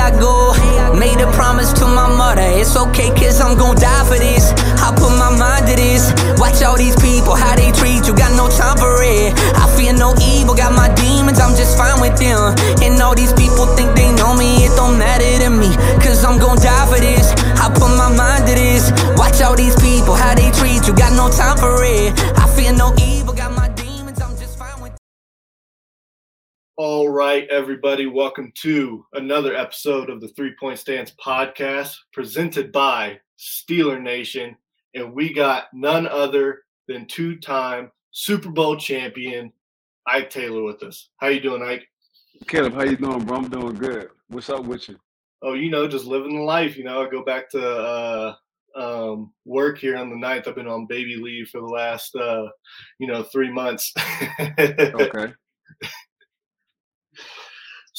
I go. Made a promise to my mother, it's okay, cause I'm gon' die for this. I put my mind to this. Watch all these people, how they treat you, got no time for it. I fear no evil, got my demons, I'm just fine with them. And all these people think they know me, it don't matter to me, cause I'm gon' die for this. I put my mind to this. Watch all these people, how they treat you, got no time for it. I fear no evil, got my All right, everybody, welcome to another episode of the Three Point Stance podcast presented by Steeler Nation. And we got none other than two time Super Bowl champion Ike Taylor with us. How you doing, Ike? Kaleb, how you doing, bro? I'm doing good. What's up with you? Oh, you know, just living the life. You know, I go back to uh, um, work here on the 9th. I've been on baby leave for the last, uh, you know, three months. Okay.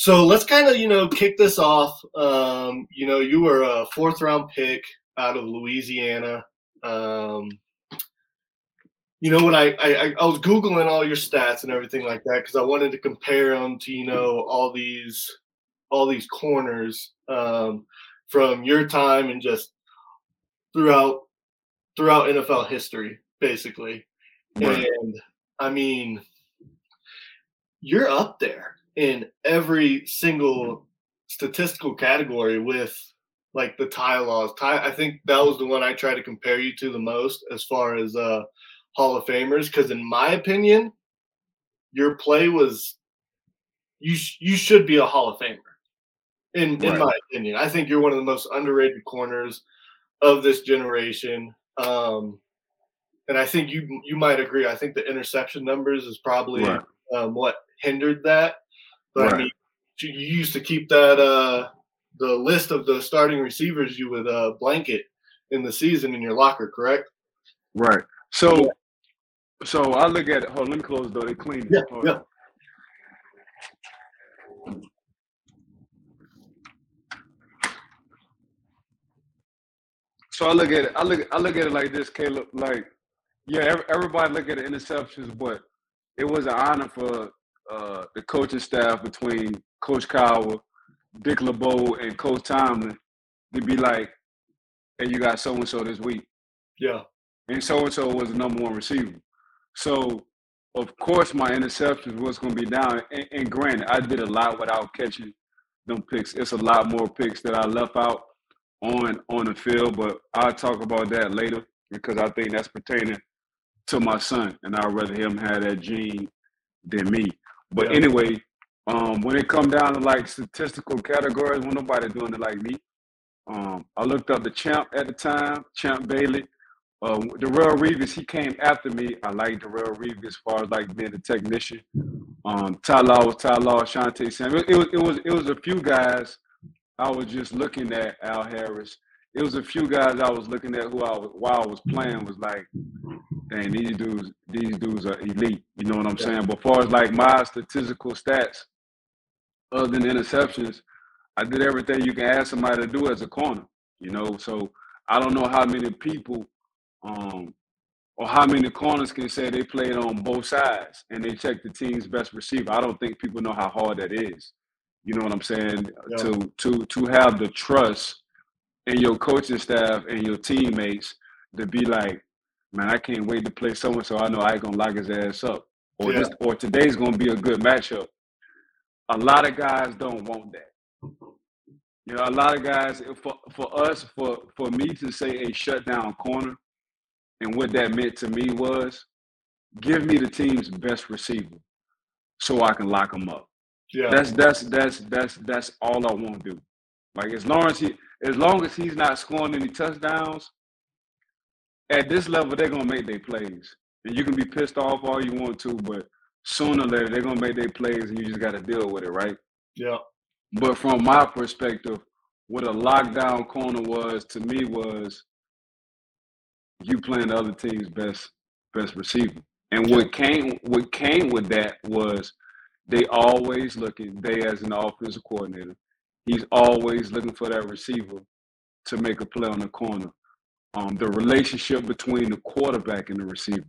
So let's kind of, you know, kick this off. Um, you know, you were a fourth round pick out of Louisiana. Um, you know what? I, I I was googling all your stats and everything like that because I wanted to compare them to you know all these all these corners um, from your time and just throughout throughout NFL history, basically. Right. And I mean, you're up there in every single statistical category with like the Ty Laws. Ty, I think that was the one I try to compare you to the most as far as uh, Hall of Famers. Because in my opinion, your play was you. sh- You should be a Hall of Famer. In in my opinion, I think you're one of the most underrated corners of this generation. Um, and I think you you might agree. I think the interception numbers is probably Right. um, what hindered that. But I mean, you used to keep that uh, the list of the starting receivers you would uh, blanket in the season in your locker, correct? Right. So, Yeah. so I look at it. Hold on, let me close door. They clean. Yeah, Hold yeah. on. So I look at it. I look. I look at it like this, Kaleb. Like, yeah, everybody look at the interceptions, but it was an honor for uh, the coaching staff between Coach Cowher, Dick LeBeau, and Coach Tomlin to be like, "Hey, you got so and so this week." Yeah, and so and so was the number one receiver. So, of course, my interceptions was going to be down. And, and granted, I did a lot without catching them picks. It's a lot more picks that I left out on on the field, but I'll talk about that later because I think that's pertaining to my son, and I'd rather him have that gene than me. But Yeah. anyway, um, when it come down to like statistical categories, when nobody doing it like me. Um, I looked up the champ at the time, Champ Bailey. Uh, Darrelle Revis, he came after me. I like Darrelle Revis as far as like being a technician. Um, Ty Law was Ty Law, Shante Sam. It, it was it was it was a few guys. I was just looking at Al Harris. It was a few guys I was looking at who I was while I was playing was like, dang, these dudes, these dudes are elite. You know what I'm Yeah. saying? But far as like my statistical stats, other than interceptions, I did everything you can ask somebody to do as a corner. You know, so I don't know how many people um, or how many corners can say they played on both sides and they check the team's best receiver. I don't think people know how hard that is. You know what I'm saying? Yeah. To to to have the trust in your coaching staff and your teammates to be like, man, I can't wait to play someone so I know I ain't gonna lock his ass up. Or Yeah. this or today's gonna be a good matchup. A lot of guys don't want that. You know, a lot of guys for for us, for for me to say a shutdown corner, and what that meant to me was give me the team's best receiver so I can lock him up. yeah, That's that's that's that's that's all I want to do. Like as long as he as long as he's not scoring any touchdowns, at this level they're gonna make their plays. And you can be pissed off all you want to, but sooner or later they're gonna make their plays and you just gotta deal with it, right? yeah, But from my perspective, what a lockdown corner was to me was you playing the other team's best best receiver. And what came what came with that was they always looking, they as an offensive coordinator, he's always looking for that receiver to make a play on the corner. Um, the relationship between the quarterback and the receiver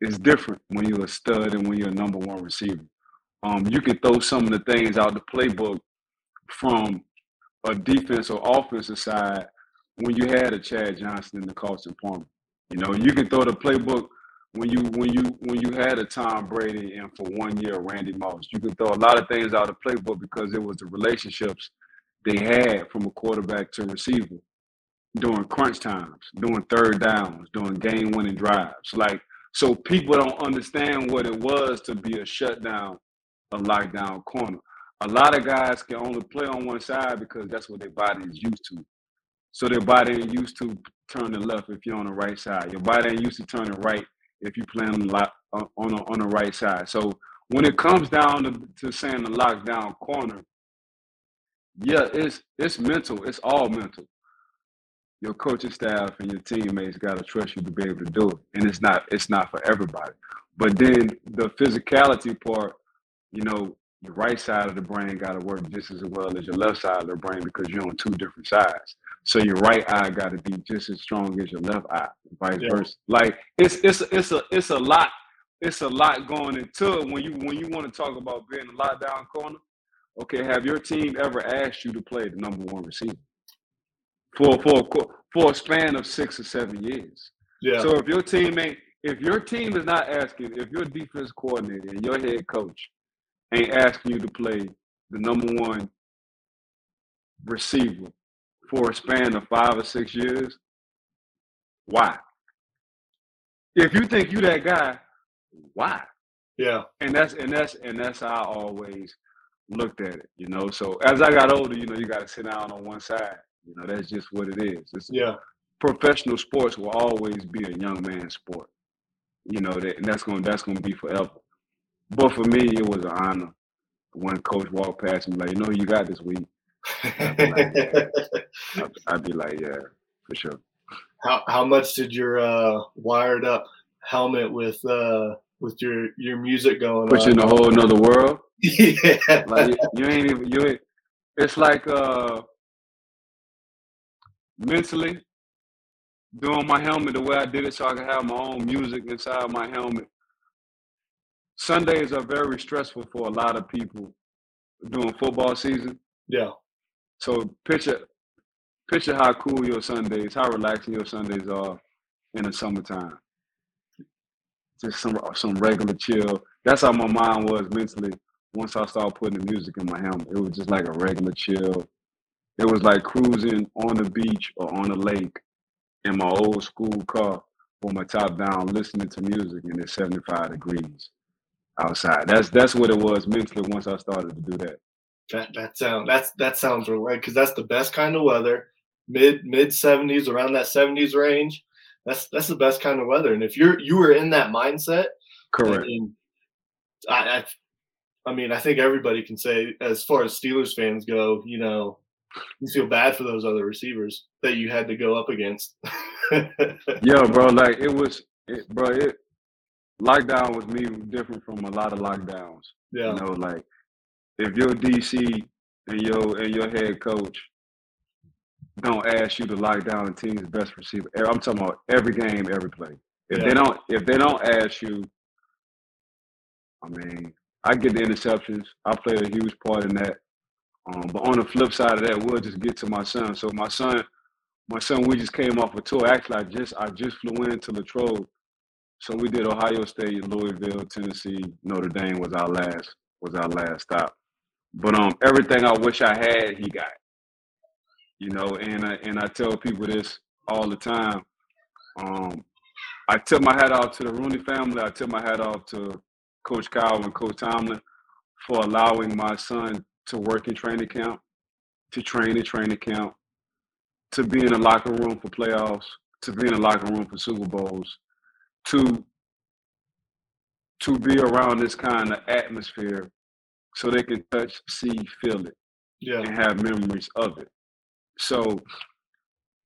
is different when you're a stud and when you're a number one receiver. Um, you can throw some of the things out the playbook from a defense or offensive side when you had a Chad Johnson and the Carson Palmer. You know, you can throw the playbook when you when you when you had a Tom Brady and for one year Randy Moss. You can throw a lot of things out of the playbook because it was the relationships they had from a quarterback to receiver during crunch times, doing third downs, doing game winning drives. Like so people don't understand what it was to be a shutdown, a lockdown corner. A lot of guys can only play on one side because that's what their body is used to. So their body ain't used to turning left if you're on the right side. Your body ain't used to turning right if you play on the, uh, on the, on the right side. So when it comes down to, to saying the lockdown corner, yeah, it's it's mental. It's all mental. Your coaching staff and your teammates got to trust you to be able to do it, and it's not it's not for everybody. But then the physicality part, you know, your right side of the brain got to work just as well as your left side of the brain because you're on two different sides. So your right eye got to be just as strong as your left eye, vice yeah. versa. Like it's it's it's a it's a lot it's a lot going into it when you when you want to talk about being a lockdown corner. Okay, have your team ever asked you to play the number one receiver for for for a span of six or seven years? Yeah. So if your team ain't if your team is not asking, if your defense coordinator and your head coach ain't asking you to play the number one receiver for a span of five or six years, why? If you think you that guy, why? Yeah. And that's and that's and that's how I always looked at it, you know. So as I got older, you know, you gotta sit down on one side. You know, that's just what it is. It's, yeah. Professional sports will always be a young man's sport. You know, that and that's gonna that's gonna be forever. But for me, it was an honor when coach walked past me like, you know, you got this week. I'd be, like, yeah. I'd be like, yeah, for sure. How how much did your uh, wired up helmet with uh, with your your music going Put on? you in a whole another world. yeah. Like you, ain't even you ain't it's like uh mentally doing my helmet the way I did it so I can have my own music inside my helmet. Sundays are very stressful for a lot of people during football season. Yeah. So picture picture how cool your Sundays, how relaxing your Sundays are in the summertime. Just some some regular chill. That's how my mind was mentally once I started putting the music in my helmet. It was just like a regular chill. It was like cruising on the beach or on the lake in my old school car with my top down listening to music and it's 75 degrees outside. That's that's what it was mentally once I started to do that. That that sound that's that sounds right because that's the best kind of weather. Mid mid seventies, around that seventies range. That's that's the best kind of weather. And if you're you were in that mindset, correct. I, I I mean, I think everybody can say, as far as Steelers fans go, you know, you feel bad for those other receivers that you had to go up against. yeah, bro. Like it was, it, bro. It lockdown was me different from a lot of lockdowns. Yeah. You know, like if your DC and your and your head coach don't ask you to lock down the team's best receiver, I'm talking about every game, every play. If yeah. they don't, if they don't ask you, I mean, I get the interceptions. I played a huge part in that. Um, but on the flip side of that, we'll just get to my son. So my son, my son, we just came off a tour. Actually, I just I just flew into Latrobe. So we did Ohio State, Louisville, Tennessee, Notre Dame was our last was our last stop. But um, everything I wish I had, he got. You know, and I, and I tell people this all the time. Um, I tip my hat off to the Rooney family. I tip my hat off to Coach Cowher and Coach Tomlin for allowing my son to work in training camp, to train in training camp, to be in the locker room for playoffs, to be in the locker room for Super Bowls, to to be around this kind of atmosphere so they can touch, see, feel it, yeah. and have memories of it. So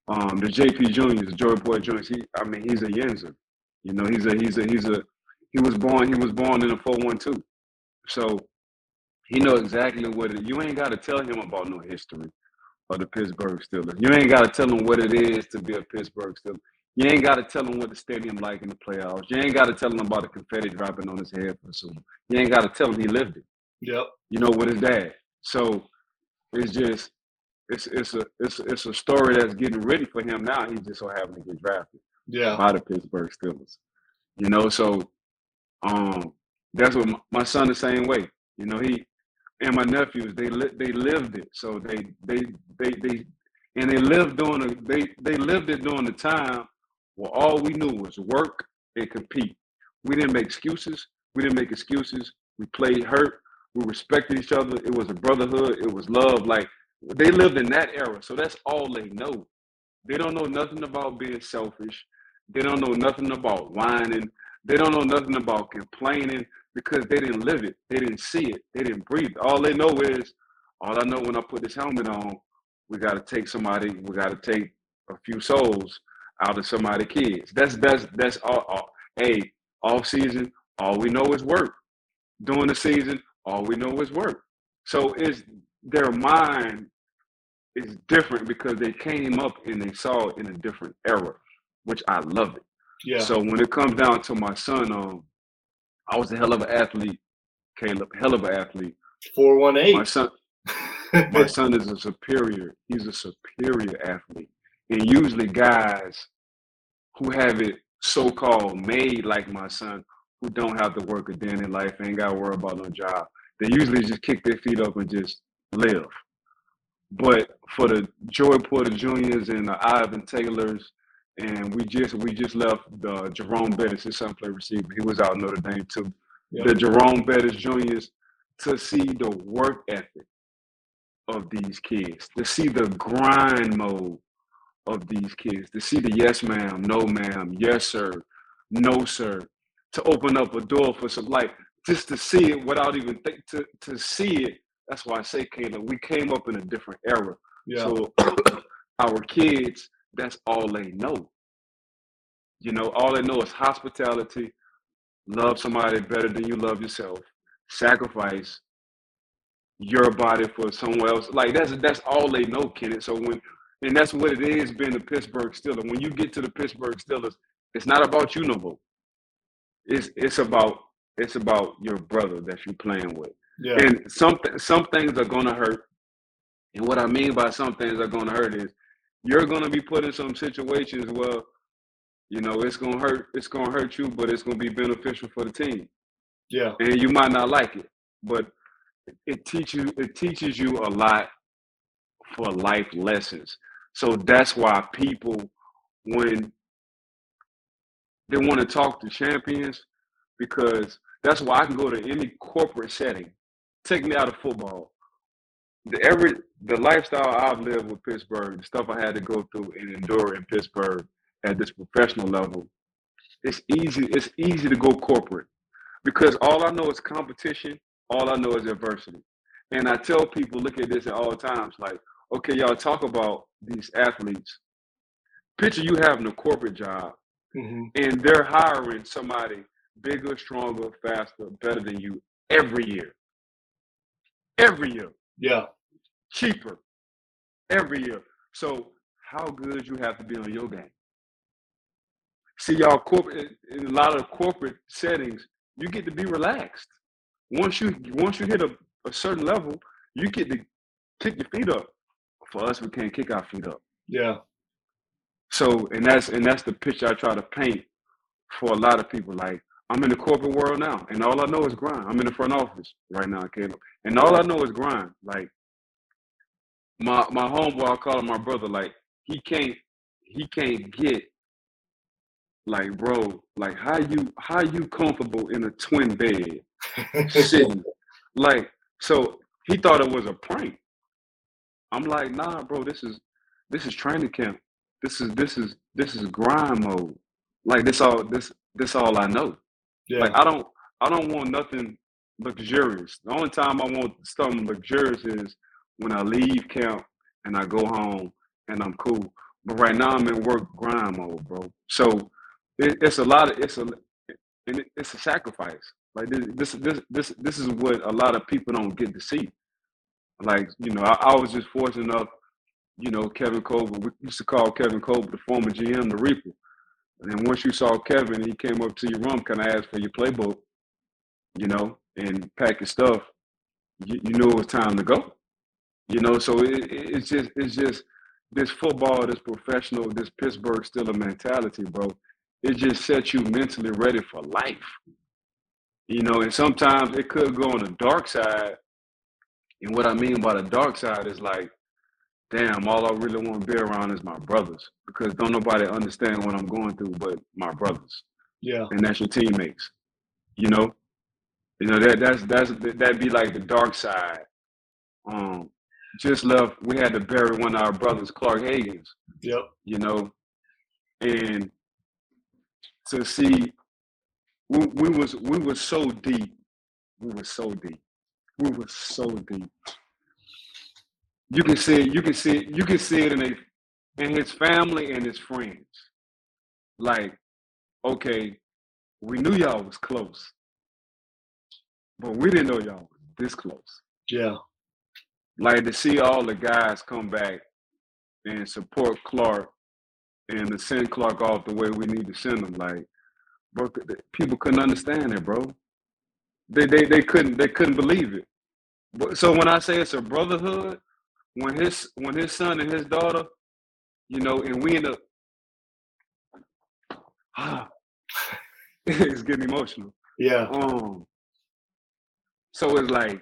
um, the JP Juniors, the Joey Boy Jones, he I mean he's a yinzer. You know, he's a he's a he's a he was born he was born in a 412. So he know exactly what it you ain't gotta tell him about no history of the Pittsburgh Steelers. You ain't gotta tell him what it is to be a Pittsburgh Steelers. You ain't got to tell him what the stadium like in the playoffs. You ain't got to tell him about the confetti dropping on his head for the Super. You ain't got to tell him he lived it. Yep. You know, with his dad. So it's just it's it's a it's it's a story that's getting ready for him now. He just so happened to get drafted Yeah. by the Pittsburgh Steelers. You know, so um, that's what my, my son the same way. You know, he and my nephews they li- they lived it. So they they they they and they lived during the, they they lived it during the time where all we knew was work and compete. We didn't make excuses. We didn't make excuses. We played hurt. We respected each other. It was a brotherhood. It was love. Like they lived in that era. So that's all they know. They don't know nothing about being selfish. They don't know nothing about whining. They don't know nothing about complaining because they didn't live it. They didn't see it. They didn't breathe. All they know is, all I know when I put this helmet on, we got to take somebody. We got to take a few souls out of somebody's kids. That's that's that's all. all hey, off season, all we know is work. During the season, all we know is work. So it's their mind is different because they came up and they saw it in a different era, which I love it. Yeah. So when it comes down to my son, um, I was a hell of an athlete, Kaleb, hell of an athlete. Four one eight. My son, my son is a superior. He's a superior athlete, and usually guys who have it so-called made like my son, who don't have to work a day in life, ain't got to worry about no job. They usually just kick their feet up and just live. But for the Joey Porter Juniors and the Ivan Taylors, and we just we just left the Jerome Bettis, his son play receiver. He was out in Notre Dame too. Yeah. The Jerome Bettis Juniors to see the work ethic of these kids, to see the grind mode of these kids, to see the yes ma'am, no ma'am, yes sir, no sir, to open up a door for some like just to see it without even think to to see it. That's why I say, Kaleb, we came up in a different era. yeah. So our kids, that's all they know. You know, all they know is hospitality, love somebody better than you love yourself, sacrifice your body for someone else. Like that's that's all they know, Kenneth. So when and that's what it is being the Pittsburgh Steelers. When you get to the Pittsburgh Steelers, it's not about you no more. It's it's about it's about your brother that you're playing with. Yeah. And some some things are gonna hurt. And what I mean by some things are gonna hurt is you're gonna be put in some situations where, you know, it's gonna hurt. It's gonna hurt you, but it's gonna be beneficial for the team. yeah. And you might not like it, but it, teaches it teaches you a lot for life lessons. So that's why people, when they want to talk to champions, because that's why I can go to any corporate setting. Take me out of football. The every the lifestyle I've lived with Pittsburgh, the stuff I had to go through and endure in Pittsburgh at this professional level, it's easy. It's easy to go corporate because all I know is competition. All I know is adversity. And I tell people, look at this at all times. Like, okay, y'all talk about these athletes. Picture you having a corporate job hmm and they're hiring somebody bigger, stronger, faster, better than you every year. Every year, Yeah. cheaper. Every year. So how good you have to be on your game? See, y'all corporate in a lot of corporate settings, you get to be relaxed. Once you once you hit a, a certain level, you get to kick your feet up. For us, we can't kick our feet up. Yeah. So, and that's and that's the picture I try to paint for a lot of people. Like I'm in the corporate world now, and all I know is grind. I'm in the front office right now, Kaleb, and all I know is grind. Like my my homeboy, I call him my brother. Like he can't he can't get like bro, like how you how you comfortable in a twin bed sitting like so he thought it was a prank. I'm like, nah, bro, this is this is training camp. This is this is this is grind mode. Like this all this this all I know. Yeah. Like I don't I don't want nothing luxurious. The only time I want something luxurious is when I leave camp and I go home and I'm cool. But right now I'm in work grind mode, bro. So it, it's a lot of it's a and it, it's a sacrifice. Like this this this this is what a lot of people don't get to see. Like you know, I, I was just fortunate enough. You know, Kevin Colbert. We used to call Kevin Colbert the former GM, the Reaper. And then once you saw Kevin, he came up to your room, kind of asked for your playbook, you know, and pack your stuff. You, you knew it was time to go. You know, so it, it's just it's just this football, this professional, this Pittsburgh Steeler mentality, bro. It just sets you mentally ready for life. You know, and sometimes it could go on the dark side. And what I mean by the dark side is like, damn, all I really want to be around is my brothers because don't nobody understand what I'm going through but my brothers. Yeah. And that's your teammates. You know, you know that that's that's that'd be like the dark side. Um, just left. We had to bury one of our brothers, Clark Haggans. Yep. You know, and to see, we, we was we was so deep. We were so deep. We were so deep. You can see it. You can see it. You can see it in a, in his family and his friends. Like, okay, we knew y'all was close, but we didn't know y'all was this close. Yeah. Like to see all the guys come back and support Clark and to send Clark off the way we need to send him. Like, bro, people couldn't understand it, bro. They they they couldn't they couldn't believe it. But, so when I say it's a brotherhood, when his when his son and his daughter, you know, and we end up, ah, it's getting emotional. Yeah. Um. So it's like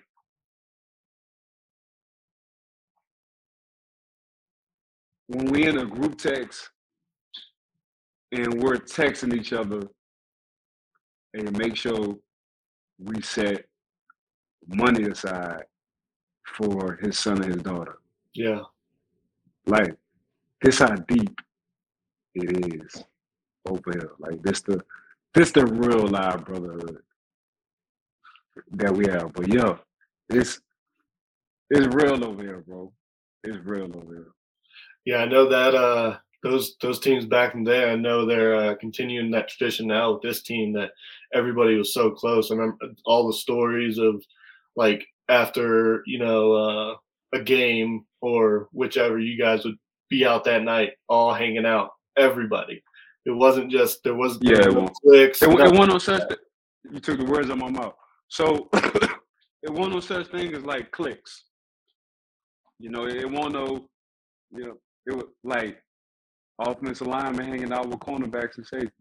when we in a group text and we're texting each other and make sure we set money aside for his son and his daughter. Yeah. Like this how deep it is over here. Like this the this the real live brotherhood that we have. But yo, it's it's real over here, bro. It's real over here. Yeah, I know that uh those those teams back in the day, I know they're uh, continuing that tradition now with this team that everybody was so close. I remember all the stories of like after you know uh, a game or whichever you guys would be out that night, all hanging out, everybody. It wasn't just there was Yeah, there it was won't. cliques. It, it wasn't no such. You took the words out of my mouth. So it wasn't no such thing as like clicks. You know, it wasn't no. You know, it was like offensive linemen hanging out with cornerbacks and safeties.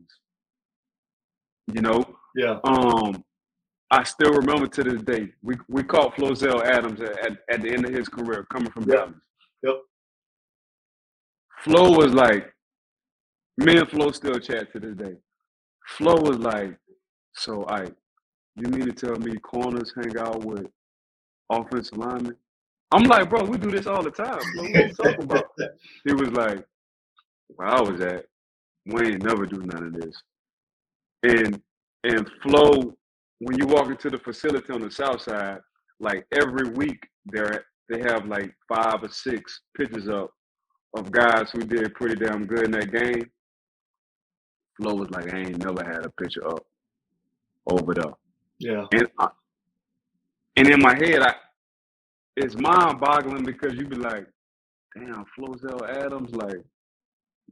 You know, Yeah, um, I still remember to this day. We we caught Flozell Adams at, at, at the end of his career coming from Yep. Dallas. Yep. Flo was like, me and Flo still chat to this day. Flo was like, so I, you mean to tell me corners hang out with offensive linemen? I'm like, bro, we do this all the time. Flo, what you talking about? He was like, where I was at, we ain't never do none of this. And and Flo, when you walk into the facility on the south side, like every week they're they have like five or six pictures up of guys who did pretty damn good in that game. Flo was like, I ain't never had a picture up over there. yeah, And I, and in my head, I it's mind boggling because you be like, damn, Flozell Adams, like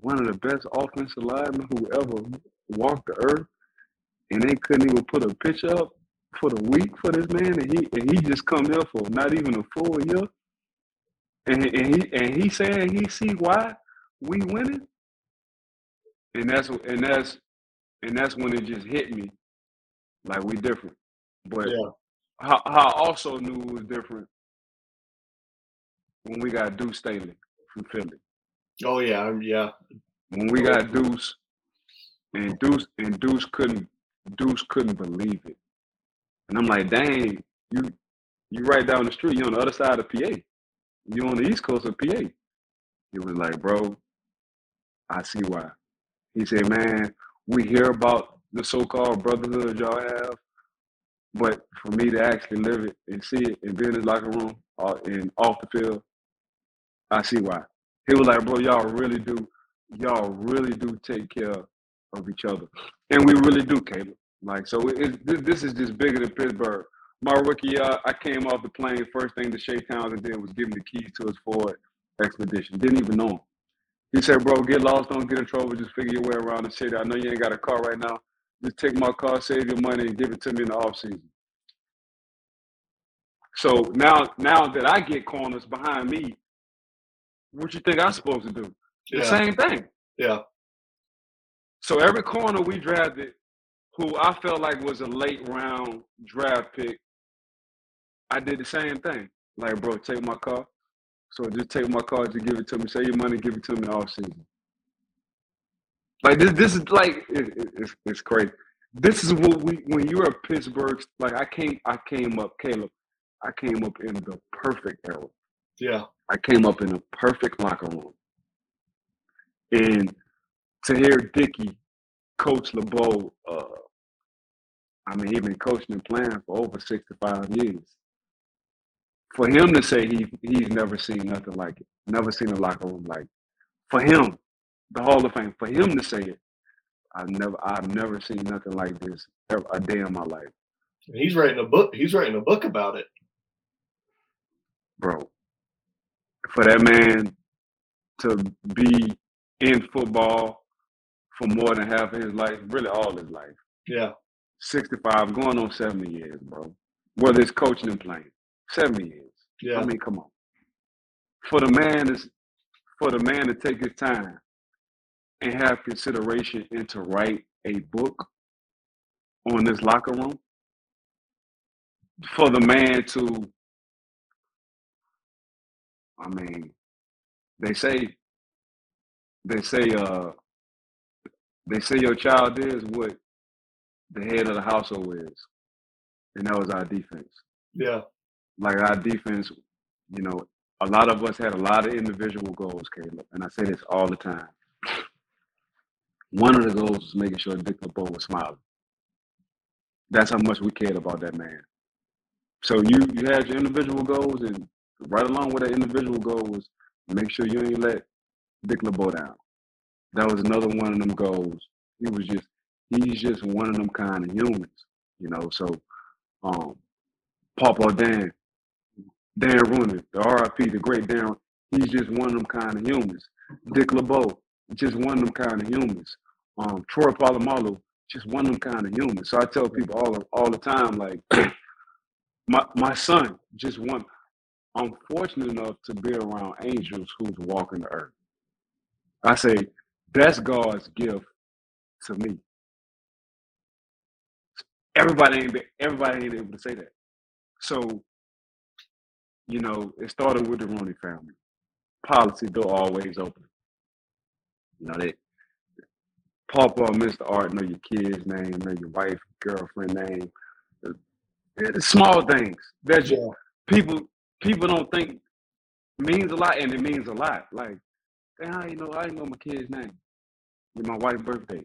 one of the best offensive linemen who ever walked the earth, and they couldn't even put a picture up for the week for this man, and he and he just come here for not even a full year, and and he and he saying he see why we winning, and that's and that's and that's when it just hit me, like we different, but yeah, how, how I also knew it was different when we got Deuce Staley from Philly. oh yeah, yeah, When we got Deuce, and Deuce and Deuce couldn't Deuce couldn't believe it, and I'm like, dang, you you right down the street, you on the other side of PA, you on the east coast of PA. He was like, bro, I see why. He said, man, we hear about the so-called brotherhood y'all have, but for me to actually live it and see it and be in the locker room uh, and off the field, I see why. He was like, bro, y'all really do, y'all really do take care of each other, and we really do, Kaleb. Like, so it, this, is just bigger than Pittsburgh. My rookie I came off the plane. First thing that Shay Townsend did was give me the keys to his Ford Expedition. Didn't even know him. He said, bro, get lost, don't get in trouble, just figure your way around the city. I know you ain't got a car right now. Just take my car, save your money, and give it to me in the off season. So now, now that I get corners behind me, what you think I'm supposed to do? The same thing. Yeah. So every corner we drafted, who I felt like was a late round draft pick, I did the same thing. Like, bro, take my car. So just take my car, just give it to me. Save your money, give it to me off season. Like this, this is like it, it- it's it's crazy. This is what we when you're a Pittsburgh. Like I came, I came up, Kaleb. I came up in the perfect era. Yeah. I came up in a perfect locker room. And to hear Dickey coach LeBeau, uh, I mean, he's been coaching and playing for over 65 years. For him to say he he's never seen nothing like it, never seen a locker room like it. For him, the Hall of Fame, for him to say it, I've never I've never seen nothing like this ever, a day in my life, he's writing a book. He's writing a book about it. bro. For that man to be in football for more than half of his life, really all his life. Yeah. 65, going on 70 years, bro. Whether it's coaching and playing. 70 years. Yeah. I mean, come on. For the man is for the man to take his time and have consideration and to write a book on this locker room. For the man to I mean, they say they say uh they say your child is what the head of the household is. And that was our defense. yeah. Like our defense, you know, a lot of us had a lot of individual goals, Kaleb. And I say this all the time. One of the goals was making sure Dick LeBeau was smiling. That's how much we cared about that man. So you you had your individual goals, and right along with that individual goal was make sure you ain't let Dick LeBeau down. That was another one of them goals. He was just he's just one of them kind of humans, you know. So um Papa Dan, Dan Rooney, the RIP, the great Dan, he's just one of them kind of humans. Dick LeBeau, just one of them kind of humans. Um, Troy Polamalu, just one of them kind of humans. So I tell people all all the time, like my my son, just one. I'm fortunate enough to be around angels who's walking the earth. I say that's God's gift to me. Everybody ain't be- everybody ain't able to say that. So, you know, it started with the Rooney family. Policy door always open. You know, that Papa Mr. Art know your kid's name, know your wife, girlfriend name. It's small things that you, people people don't think means a lot, and it means a lot. Like, how you know? I know my kid's name, my wife's birthday,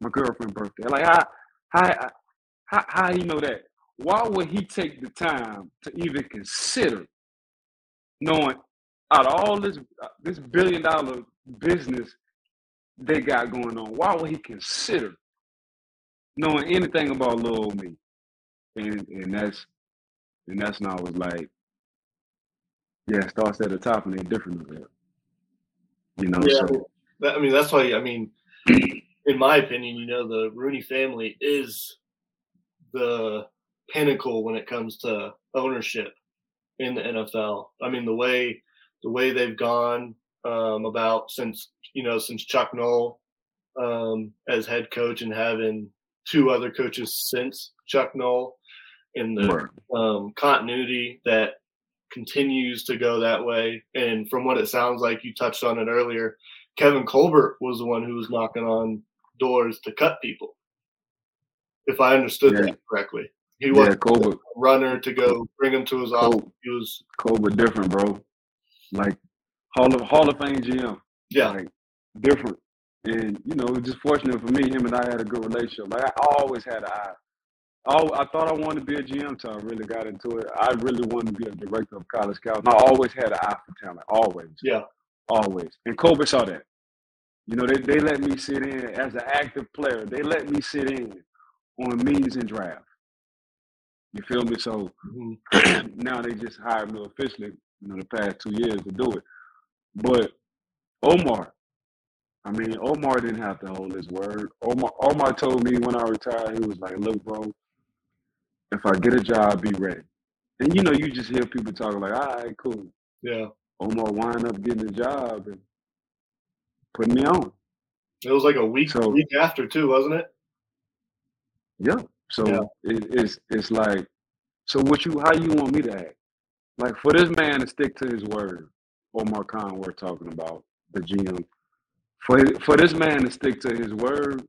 my girlfriend's birthday. Like, how how how how you know that? Why would he take the time to even consider knowing out of all this this billion dollar business they got going on? Why would he consider knowing anything about little old me? And and that's and that's when I was like, yeah, it starts at the top and they're different a bit. You know, Yeah. so That, I mean, that's why. I mean, in my opinion, you know, the Rooney family is the pinnacle when it comes to ownership in the NFL. I mean, the way the way they've gone um, about since you know since Chuck Noll um, as head coach and having two other coaches since Chuck Noll, and the um, continuity that continues to go that way. And from what it sounds like, you touched on it earlier. Kevin Colbert was the one who was knocking on doors to cut people. If I understood Yeah. that correctly, he yeah, was Kobe, a runner to go bring him to his office. Kobe, He was, Kobe different, bro. Like Hall of Hall of Fame GM. yeah, like different. And you know, it was just fortunate for me. Him and I had a good relationship. Like I always had an eye. Oh, I thought I wanted to be a GM until I really got into it. I really wanted to be a director of college scouts. I always had an eye for talent. Always. Yeah. Always. And Kobe saw that. You know, they, they let me sit in as an active player. They let me sit in on meetings and draft. You feel me? So mhm, now they just hired me officially, you know, the past two years to do it. But Omar, I mean, Omar didn't have to hold his word. Omar, Omar told me when I retired, he was like, "Look, bro, if I get a job, be ready." And you know, you just hear people talking like, all right, cool. Yeah. Omar wind up getting the job and putting me on. It was like a week So- week after too, wasn't it? Yeah. So Yeah. It, it's it's like, so what you how you want me to act? Like for this man to stick to his word, Omar Khan we're talking about, the GM. For for this man to stick to his word,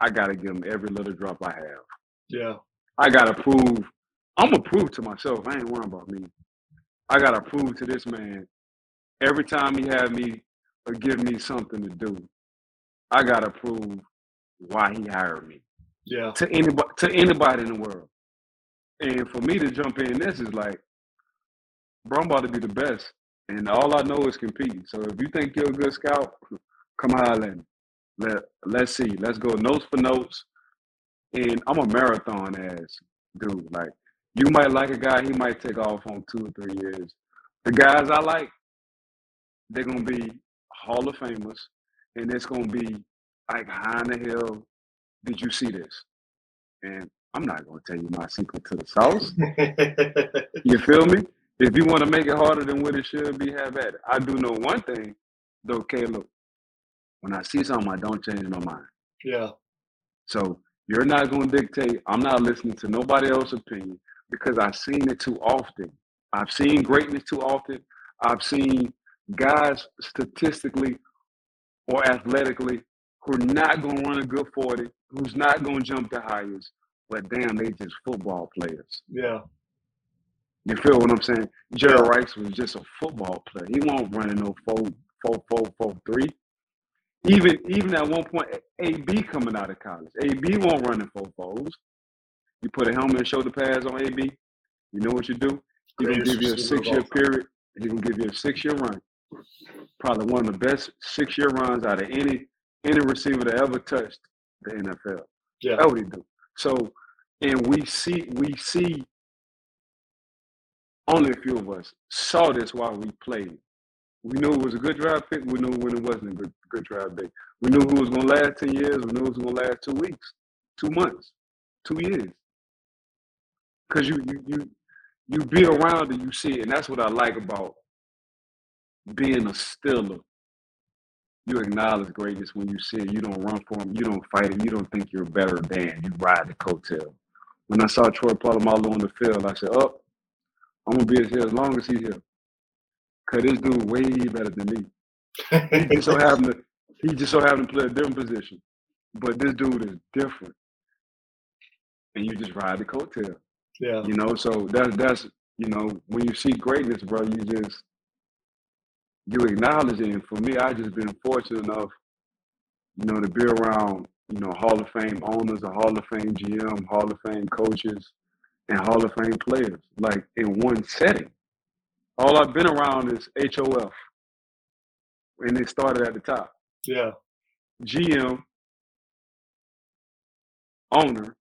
I gotta give him every little drop I have. Yeah. I gotta prove. I'm gonna prove to myself. I ain't worrying about me. I gotta prove to this man every time he have me or give me something to do. I gotta prove why he hired me Yeah. to anybody to anybody in the world. And for me to jump in this is like, bro, I'm about to be the best. And all I know is competing. So if you think you're a good scout, come holler at me. Let let's see. Let's go notes for notes. And I'm a marathon ass dude. Like you might like a guy, he might take off on two or three years. The guys I like, they're gonna be Hall of Famers, and it's gonna be like, how in the hell did you see this? And I'm not gonna tell you my secret to the sauce. You feel me? If you want to make it harder than what it should be, have at it. I do know one thing, though, Kaleb. When I see something, I don't change my mind. yeah. So you're not going to dictate. I'm not listening to nobody else's opinion because I've seen it too often. I've seen greatness too often. I've seen guys statistically or athletically who are not going to run a good 40, who's not going to jump the highest, but damn, they just football players. Yeah. You feel what I'm saying? Jerry Rice was just a football player. He won't run in no four, four, four, four, three. Even even at one point, AB coming out of college, AB won't run in four fours. You put a helmet and shoulder pads on AB. You know what you do? He gonna give you a six year period. He gonna give you a six year run. Probably one of the best six year runs out of any any receiver that ever touched the NFL. Yeah. That's what he do. So, and we see we see only a few of us saw this while we played. We knew it was a good draft pick. We knew when it wasn't a good good draft pick. We knew who was going to last ten years. We knew it was going to last two weeks, two months, two years. Because you you you you be around and you see it, and that's what I like about being a Steeler. You acknowledge greatness when you see it. You don't run for him. You don't fight it. You don't think you're better than. You ride the coattail. When I saw Troy Polamalu on the field, I said, "Up, I'm gonna be here as long as he's here." Cause this dude way better than me. He just so happened to he just so happened to play a different position. But this dude is different. And you just ride the coattail. Yeah. You know, so that's that's you know, when you see greatness, bro, you just you acknowledge it. And for me, I just been fortunate enough, you know, to be around, you know, Hall of Fame owners, a Hall of Fame GM, Hall of Fame coaches, and Hall of Fame players, like in one setting. All I've been around is HOF. And it started at the top. Yeah. GM, owner,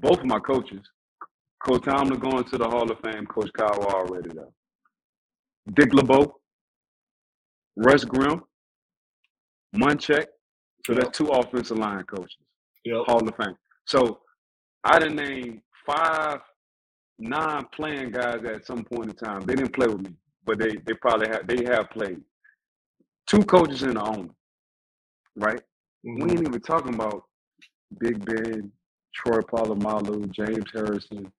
both of my coaches, Coach Tomlin going to the Hall of Fame, Coach Cowher already though. Dick LeBeau, Russ Grimm, Munchak. So that's two offensive line coaches, Yep. Hall of Fame. So I done named five non-playing guys at some point in time. They didn't play with me, but they they probably have they have played. Two coaches and the owner, right? Mhm. We ain't even talking about Big Ben, Troy Polamalu, James Harrison,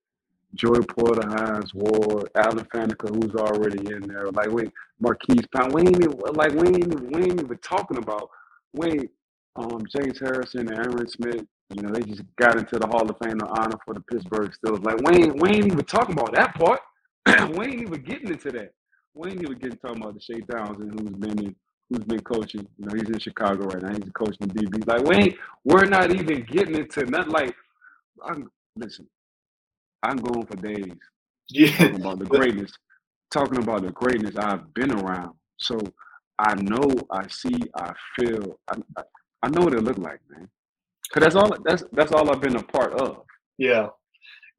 Joey Porter, Hines Ward, Alan Faneca, who's already in there. Like wait, Maurkice Pouncey. We ain't even, like we ain't even, we ain't even talking about wait, um, James Harrison and Aaron Smith. You know, they just got into the Hall of Fame in honor for the Pittsburgh Steelers. Like we ain't, we ain't even talking about that part. we ain't even getting into that. We ain't even getting talking about the Shea Townsend who's been in who's been coaching. You know, he's in Chicago right now. He's coaching the DB. Like we ain't, we're not even getting into not like. I'm listen. I'm going for days Yeah. talking about the greatness, talking about the greatness I've been around. So I know, I see, I feel, I, I, I know what it look like, man. Cause that's all. That's that's all I've been a part of. Yeah.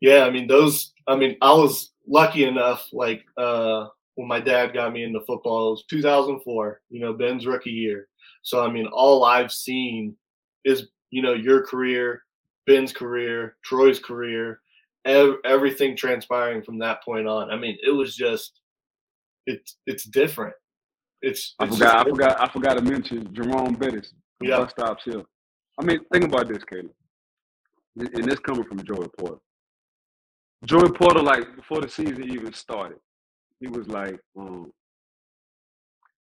Yeah. I mean, those, I mean, I was lucky enough, like, uh, when my dad got me into football, it was 2004, you know, Ben's rookie year. So, I mean, all I've seen is, you know, your career, Ben's career, Troy's career. ev- everything transpiring from that point on. I mean, it was just it's it's different. It's, I forgot. I forgot. I forgot to mention Jerome Bettis. Yeah. Bus stops here. I mean, think about this, Kaleb. And and this coming from Joey Porter. Joey Porter, like before the season even started, he was like, um,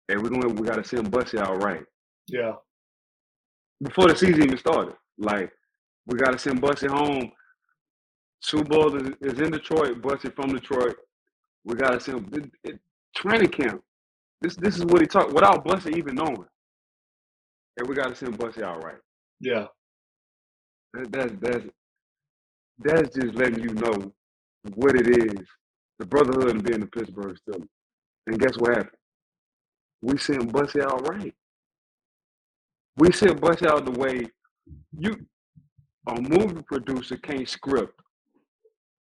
"Hey, we're going. We got to send Bussy out right." Yeah, Before the season even started, like, we got to send Bussy home. Super Bowl is, is in Detroit. Bussy from Detroit. We got to send it, it, training camp. This this is what he talked without Bussy even knowing. And we got to send Bussy out right. yeah, That, that's that's that's just letting you know what it is, the brotherhood of being the Pittsburgh Steelers. And guess what happened? We sent Bussy out right. We sent Bussy out the way you a movie producer can't script.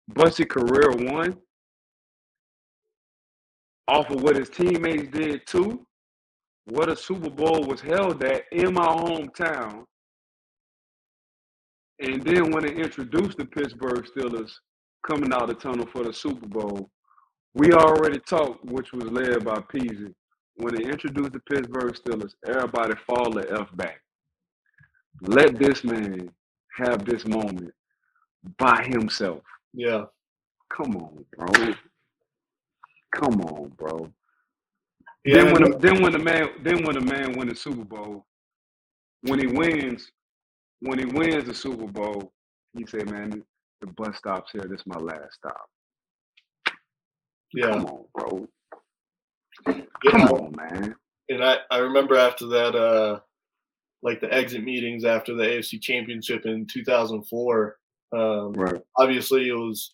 Bussy career one off of what his teammates did too. What a Super Bowl was held at in my hometown and then when they introduced the Pittsburgh Steelers coming out of the tunnel for the Super Bowl, we already talked, which was led by Peasy. When they introduced the Pittsburgh Steelers, everybody fall the F back. Let this man have this moment by himself. yeah, Come on, bro. Come on, bro. yeah. Then when the, then when the man then when the man win the Super Bowl, when he wins, when he wins the Super Bowl, he said, "Man, the bus stops here. This is my last stop." yeah, Come on, bro. yeah. Come on, man. and I, I remember after that, uh, like the exit meetings after the AFC Championship in 2004. Um, Right. obviously, it was.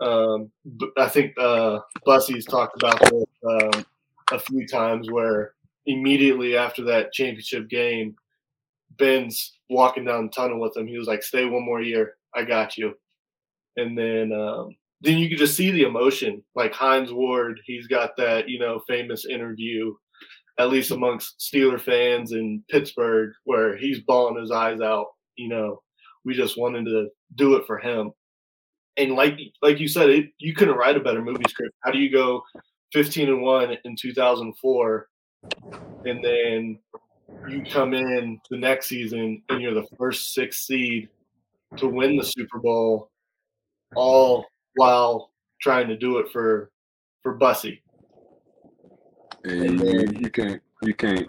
Um, I think uh, Bussy's talked about this um, a few times, where immediately after that championship game, Ben's walking down the tunnel with him. He was like, "Stay one more year. I got you." And then, um, then you could just see the emotion. Like Hines Ward, he's got that you know famous interview at least amongst Steeler fans in Pittsburgh, where he's bawling his eyes out. You know, we just wanted to do it for him. And like like you said, it, you couldn't write a better movie script. How do you go 15 and one in 2004, and then you come in the next season and you're the first six seed to win the Super Bowl, all while trying to do it for for Bussy. And you, you can't, you can't.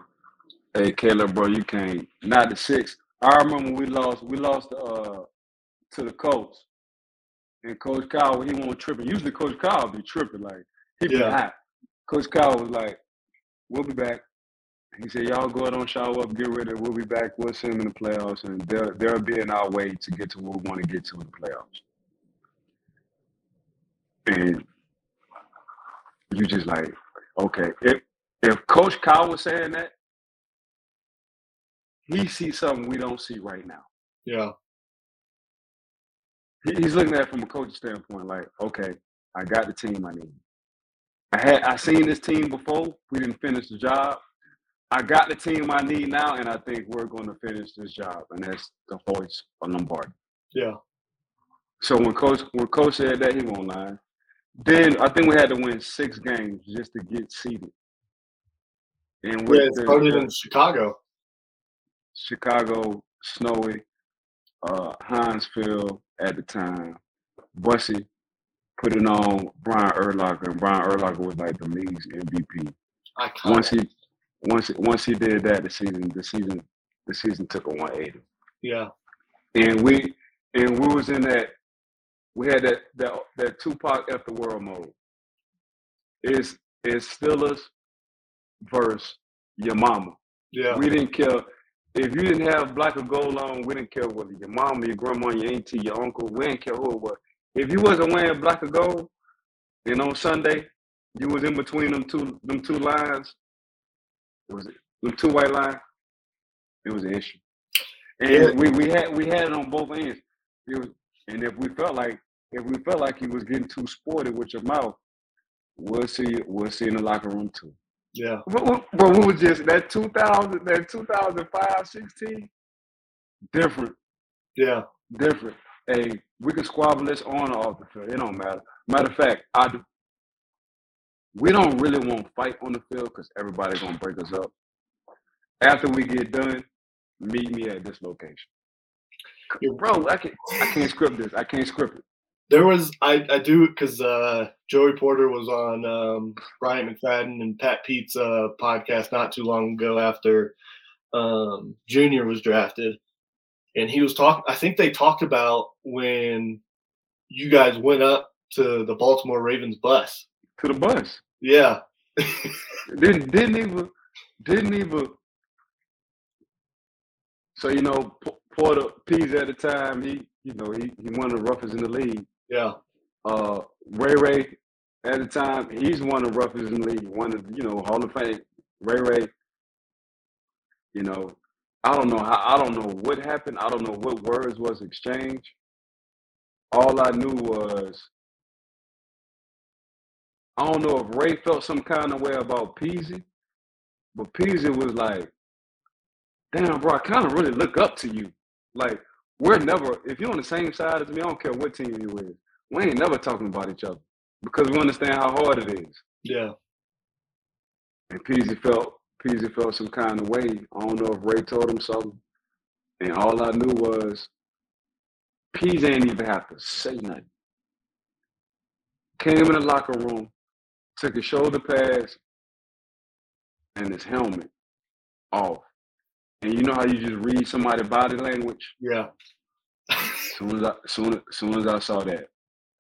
Hey, Kaleb, bro, you can't. Not the six. I remember we lost. We lost uh, to the Colts, and Coach Cowher he won't tripping. Usually, Coach Cowher be tripping like he be Yeah. hot. Coach Cowher was like, "We'll be back." He said, "Y'all go ahead and shower up, get ready. We'll be back. We'll see him in the playoffs, and they'll they'll be in our way to get to where we want to get to in the playoffs." And you just like, okay, if if Coach Cowher was saying that, he sees something we don't see right now. Yeah, He's looking at it from a coaching standpoint, like, okay, I got the team I need. I had I seen this team before. We didn't finish the job. I got the team I need now, and I think we're going to finish this job, and that's the voice of Lombardi. yeah, So when coach when coach said that, he won't lie. Then I think we had to win six games just to get seated. And yeah. with It the- started in Chicago. Chicago, snowy, uh, Heinz Field at the time. Bussy put it on Brian Urlacher, and Brian Urlacher was like the league's MVP. Once he, once once he did that, the season, the season, the season took a 180. Yeah, And we, and we was in that. We had that that that Tupac F the world mode. Is is Steelers versus your mama. yeah, We didn't care if you didn't have black or gold on. We didn't care whether your mama, your grandma, your auntie, your uncle. We didn't care who it was. If you wasn't wearing black or gold, and on Sunday you was in between them two them two lines, it was them two white lines. It was an issue, and Yeah. we, we had we had it on both ends. It was, and if we felt like if we felt like he was getting too sporty with your mouth, we'll see we'll see in the locker room too. yeah, But, we- but we was just that 2000, that 2005, 16, different, yeah, different. hey, we can squabble this on or off the field. It don't matter. Matter of fact, I do. We don't really want to fight on the field because everybody's gonna break us up. After we get done, meet me at this location. Bro, I can't I can't script this. I can't script it. There was I I do because uh, Joey Porter was on um, Bryant McFadden and Pat Pete's uh, podcast not too long ago after um, Junior was drafted, and he was talking. I think they talked about when you guys went up to the Baltimore Ravens bus. To the bus. Yeah. didn't didn't even didn't even. So you know, Porter Pease at the time, he you know he he one of the roughest in the league. Yeah. Uh, Ray Ray at the time, he's one of the roughest in the league. One of you know Hall of Fame. Ray Ray. You know, I don't know how. I don't know what happened. I don't know what words was exchanged. All I knew was I don't know if Ray felt some kind of way about Peasy, but Peasy was like, "Damn, bro, I kind of really look up to you. Like, we're never if you're on the same side as me. I don't care what team you with. We ain't never talking about each other because we understand how hard it is." Yeah. And Peasy felt Peasy felt some kind of way. I don't know if Ray told him something. And all I knew was Peasy ain't even have to say nothing. Came in the locker room, took his shoulder pads and his helmet off. And you know how you just read somebody's body language? Yeah. soon as I soon, soon as I saw that,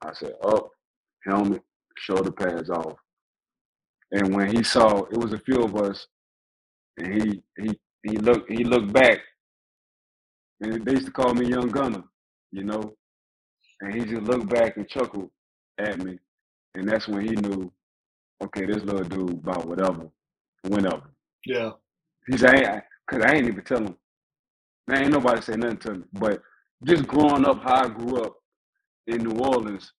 I said, up, helmet, shoulder pads off. And when he saw it was a few of us and he he he looked he looked back, and they used to call me Young Gunner, you know, and he just looked back and chuckled at me, and that's when he knew, okay, this little dude about whatever, whenever. Yeah. He said, cause I ain't even tell him. Man, ain't nobody say nothing to me, but just growing up how I grew up in New Orleans,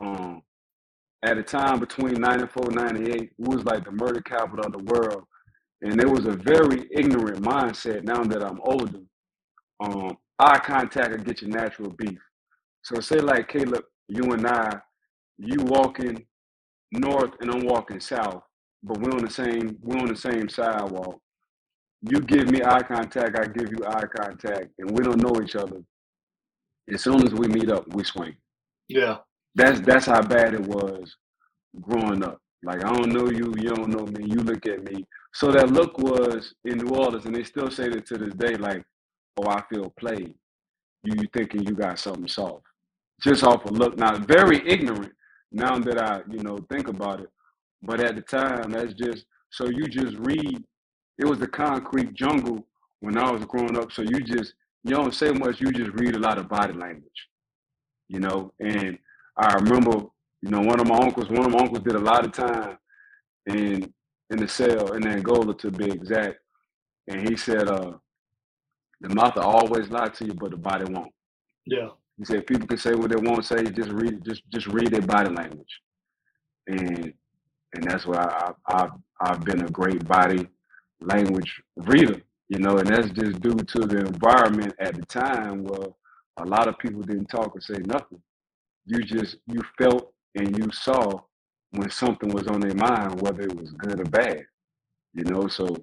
um, at a time between 94 and 98, it was like the murder capital of the world. And there was a very ignorant mindset now that I'm older. Um, eye contact will get you natural beef. So say like Kaleb, you and I, you walking north and I'm walking south, but we're on the same we're on the same sidewalk. You give me eye contact, I give you eye contact, and we don't know each other. As soon as we meet up, we swing. Yeah. That's that's how bad it was growing up. Like I don't know you, you don't know me, you look at me. So that look was in New Orleans, and they still say that to this day, like, oh, I feel played. You, you thinking you got something soft. Just off a look. Now, very ignorant now that I, you know, think about it. But at the time, that's just so you just read. It was the concrete jungle when I was growing up. So you just you don't say much. You just read a lot of body language, you know. And I remember, you know, one of my uncles. One of my uncles did a lot of time in in the cell in Angola to be exact. And he said, uh, the mouth will always lie to you, but the body won't. Yeah. He said people can say what they want to say, just read just just read their body language. And and that's why I, I, I've been a great body language reader, you know, and that's just due to the environment at the time where a lot of people didn't talk or say nothing. You just you felt and you saw when something was on their mind, whether it was good or bad. You know, so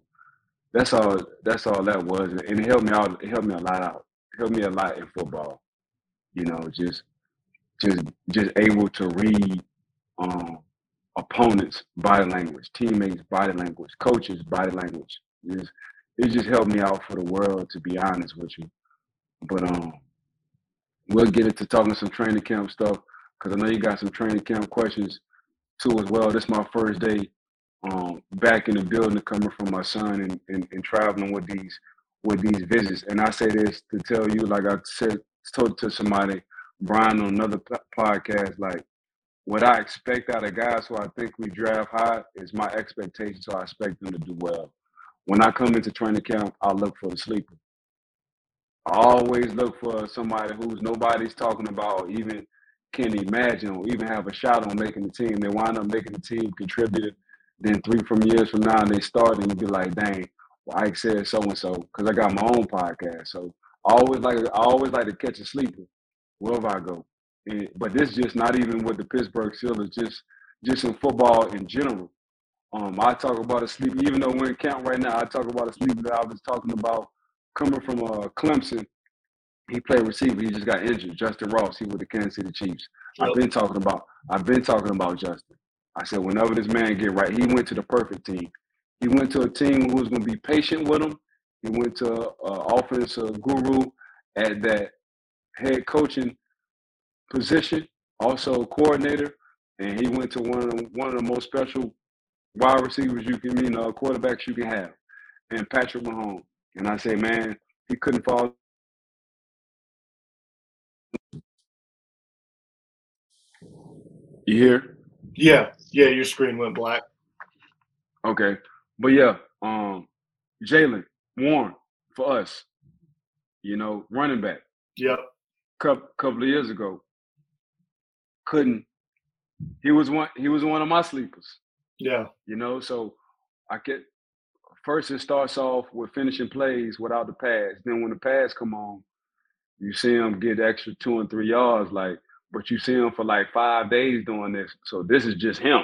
that's all that's all that was. And it helped me out, it helped me a lot out. It helped me a lot in football. You know, just just just able to read um opponents' body language, teammates' body language, coaches' body language. Just, it just helped me out for the world, to be honest with you. But um, we'll get into talking some training camp stuff because I know you got some training camp questions too as well. This is my first day um, back in the building coming from my son and, and, and traveling with these with these visits. And I say this to tell you, like I said, told to somebody, Brian on another podcast, like what I expect out of guys who I think we draft high is my expectation. So I expect them to do well. When I come into training camp, I look for the sleeper. I always look for somebody who's nobody's talking about, or even can imagine, or even have a shot on making the team. They wind up making the team, contributed. Then three from years from now, and they start, and you be like, "Dang, well, Ike said so and so," because I got my own podcast. So I always like, I always like to catch a sleeper wherever I go. And, but this just not even with the Pittsburgh Steelers, just just in football in general. Um, I talk about a sleep, even though we're in camp right now. I talk about a sleep that I was talking about coming from uh, Clemson. He played receiver. He just got injured. Justyn Ross. He with the Kansas City Chiefs. Yep. I've been talking about. I've been talking about Justyn. I said whenever this man get right, he went to the perfect team. He went to a team who was going to be patient with him. He went to an offensive guru at that head coaching position, also coordinator, and he went to one of the, one of the most special wide receivers you can mean, uh, quarterbacks you can have, and Patrick Mahomes. And I say, man, he couldn't fall. You hear? Yeah, yeah. Your screen went black. Okay, but yeah, um, Jaylen Warren for us, you know, running back. Yep. Couple couple of years ago, couldn't. He was one. He was one of my sleepers. Yeah. You know, so I get first it starts off with finishing plays without the pass. Then when the pass come on, you see him get extra two and three yards, like, but you see him for like five days doing this. So this is just him.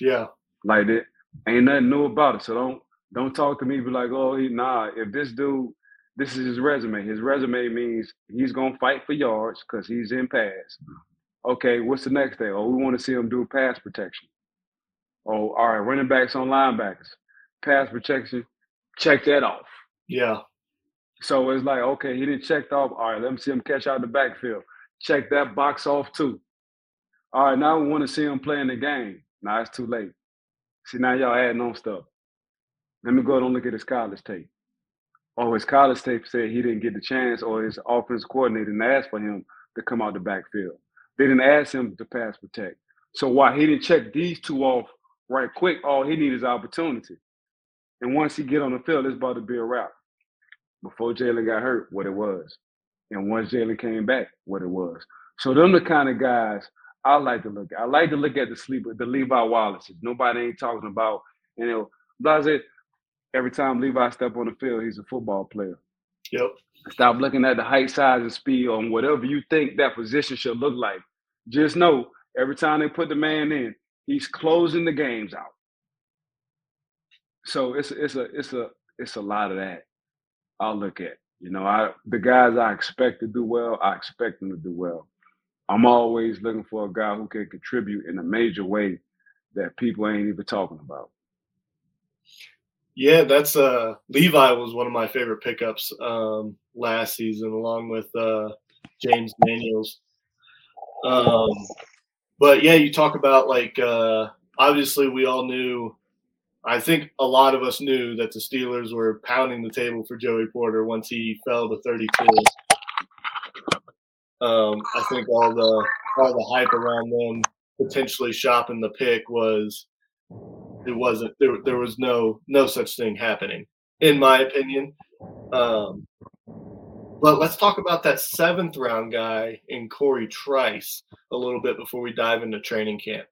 Yeah. Like it ain't nothing new about it. So don't don't talk to me be like, oh he nah. If this dude, this is his resume. His resume means he's gonna fight for yards because he's in pass. Okay, what's the next thing? Oh, we want to see him do pass protection. Oh, all right, running backs on linebackers, pass protection, check that off. Yeah. So it's like, okay, he didn't check off. All right, let me see him catch out the backfield. Check that box off too. All right, now we want to see him playing the game. Now it's too late. See, now y'all adding on stuff. Let me go and look at his college tape. Oh, his college tape said he didn't get the chance, or his offense coordinator didn't ask for him to come out the backfield. They didn't ask him to pass protect. So why he didn't check these two off right quick, all he needs is opportunity. And once he get on the field, it's about to be a wrap. Before Jaylen got hurt, what it was. And once Jaylen came back, what it was. So them the kind of guys I like to look at. I like to look at the sleeper, the Levi Wallaces. Nobody ain't talking about, you know, Blase, every time Levi step on the field, he's a football player. Yep. Stop looking at the height, size, and speed on whatever you think that position should look like. Just know every time they put the man in, he's closing the games out. So it's it's a it's a it's a lot of that. I'll look at. You know, I the guys I expect to do well, I expect them to do well. I'm always looking for a guy who can contribute in a major way that people ain't even talking about. Yeah, that's uh Levi was one of my favorite pickups um last season along with uh James Daniels. Um but yeah, you talk about like uh, obviously we all knew. I think a lot of us knew that the Steelers were pounding the table for Joey Porter once he fell to 32. Um, I think all the all the hype around them potentially shopping the pick was it wasn't there. There was no no such thing happening, in my opinion. Um, but let's talk about that seventh round guy in Cory Trice a little bit before we dive into training camp.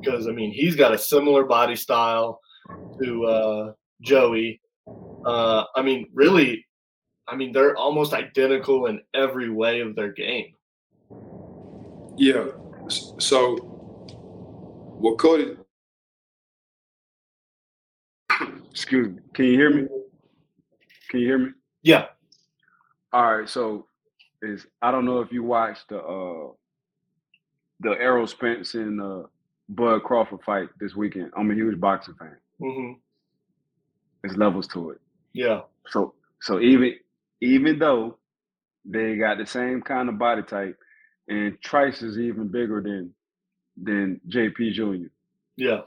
Because, I mean, he's got a similar body style to uh, Joey. Uh, I mean, really, I mean, they're almost identical in every way of their game. Yeah. So, what Cody. Excuse me. Can you hear me? Can you hear me? Yeah. All right, so is I don't know if you watched the uh the Errol Spence and uh Bud Crawford fight this weekend. I'm a huge boxing fan. Mm-hmm. There's levels to it. Yeah. So so even even though they got the same kind of body type, and Trice is even bigger than than JP Jr. Yeah.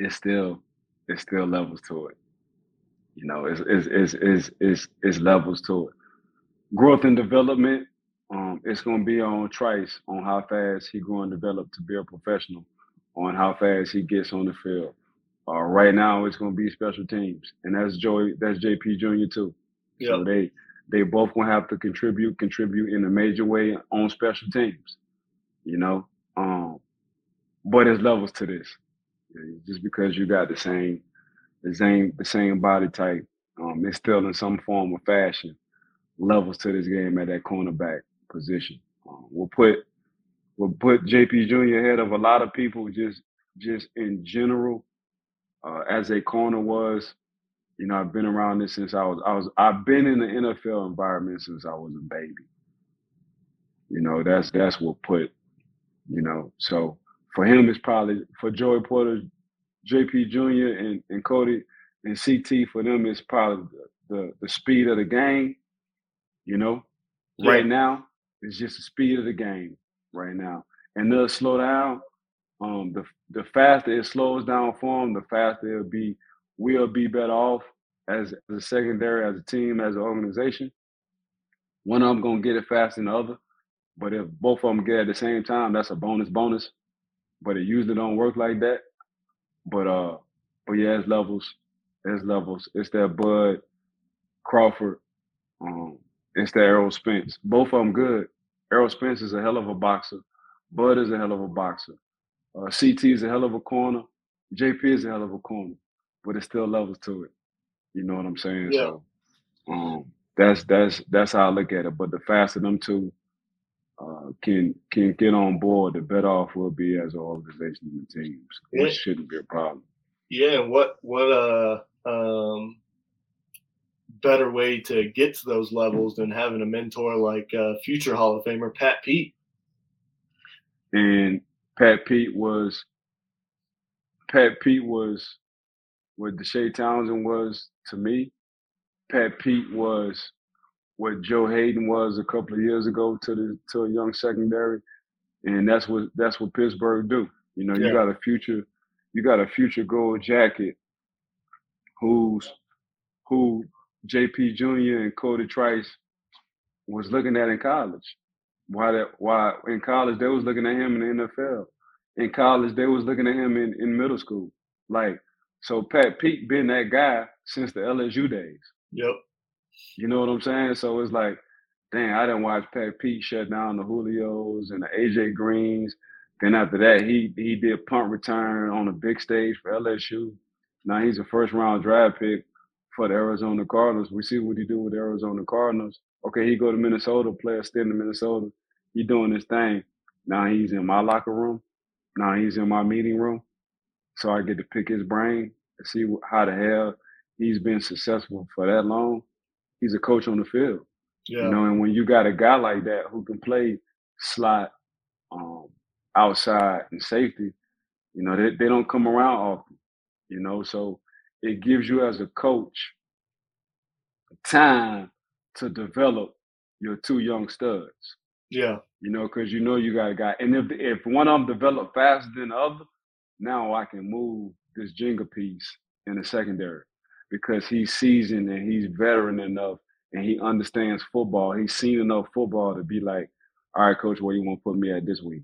It's still it's still levels to it. You know, it's it's it's it's it's, it's levels to it growth and development, um, it's going to be on Trice on how fast he going to develop to be a professional, on how fast he gets on the field. Uh, right now, it's going to be special teams, and that's Joey, that's JP Jr. too. Yep. So they they both going to have to contribute, contribute in a major way on special teams. You know, um, but there's levels to this. Just because you got the same, the same, the same body type, um, it's still in some form or fashion levels to this game at that cornerback position. Um, will put we'll put JP Jr. ahead of a lot of people just just in general. Uh, as a corner was, you know, I've been around this since I was I was I've been in the NFL environment since I was a baby. You know, that's that's what put, you know, so for him it's probably for Joey Porter, JP Jr. and, and Cody and CT for them it's probably the, the, the speed of the game. You know, yeah. right now it's just the speed of the game right now, and they'll slow down. Um, the the faster it slows down for them, the faster it'll be. We'll be better off as, as a secondary, as a team, as an organization. One of them gonna get it faster than the other, but if both of them get it at the same time, that's a bonus bonus. But it usually don't work like that. But uh, but yeah, it's levels. It's levels. It's that Bud Crawford. Um, it's that Errol Spence. Both of them good. Errol Spence is a hell of a boxer. Bud is a hell of a boxer. Uh, CT is a hell of a corner. JP is a hell of a corner. But it's still levels to it. You know what I'm saying? Yeah. So um, that's that's that's how I look at it. But the faster them two uh, can can get on board, the better off we'll be as an organization and teams, which yeah. shouldn't be a problem. Yeah, and what what uh um better way to get to those levels than having a mentor like uh, future Hall of Famer Pat Pete. And Pat Pete was Pat Pete was what Deshea Townsend was to me. Pat Pete was what Joe Haden was a couple of years ago to the to a young secondary, and that's what that's what Pittsburgh do. You know, you got a future, you got a future gold jacket, who's who JP Jr. and Cody Trice was looking at in college. Why that why in college they was looking at him in the NFL. In college they was looking at him in, in middle school. Like so Pat Pete been that guy since the LSU days. Yep. You know what I'm saying? So it's like, dang, I didn't watch Pat Pete shut down the Julios and the AJ Greens. Then after that, he he did punt return on a big stage for LSU. Now he's a first round draft pick for the Arizona Cardinals. We see what he do with the Arizona Cardinals. Okay, he go to Minnesota, play a stint in Minnesota. He doing his thing. Now he's in my locker room. Now he's in my meeting room. So I get to pick his brain and see how the hell he's been successful for that long. He's a coach on the field. Yeah. You know, and when you got a guy like that who can play slot, um, outside and safety, you know, they, they don't come around often. You know, so it gives you as a coach time to develop your two young studs. Yeah. You know, because you know you got a guy, and if if one of them develop faster than the other, now I can move this Jenga piece in the secondary because he's seasoned and he's veteran enough and he understands football. He's seen enough football to be like, all right, coach, where you want to put me at this week?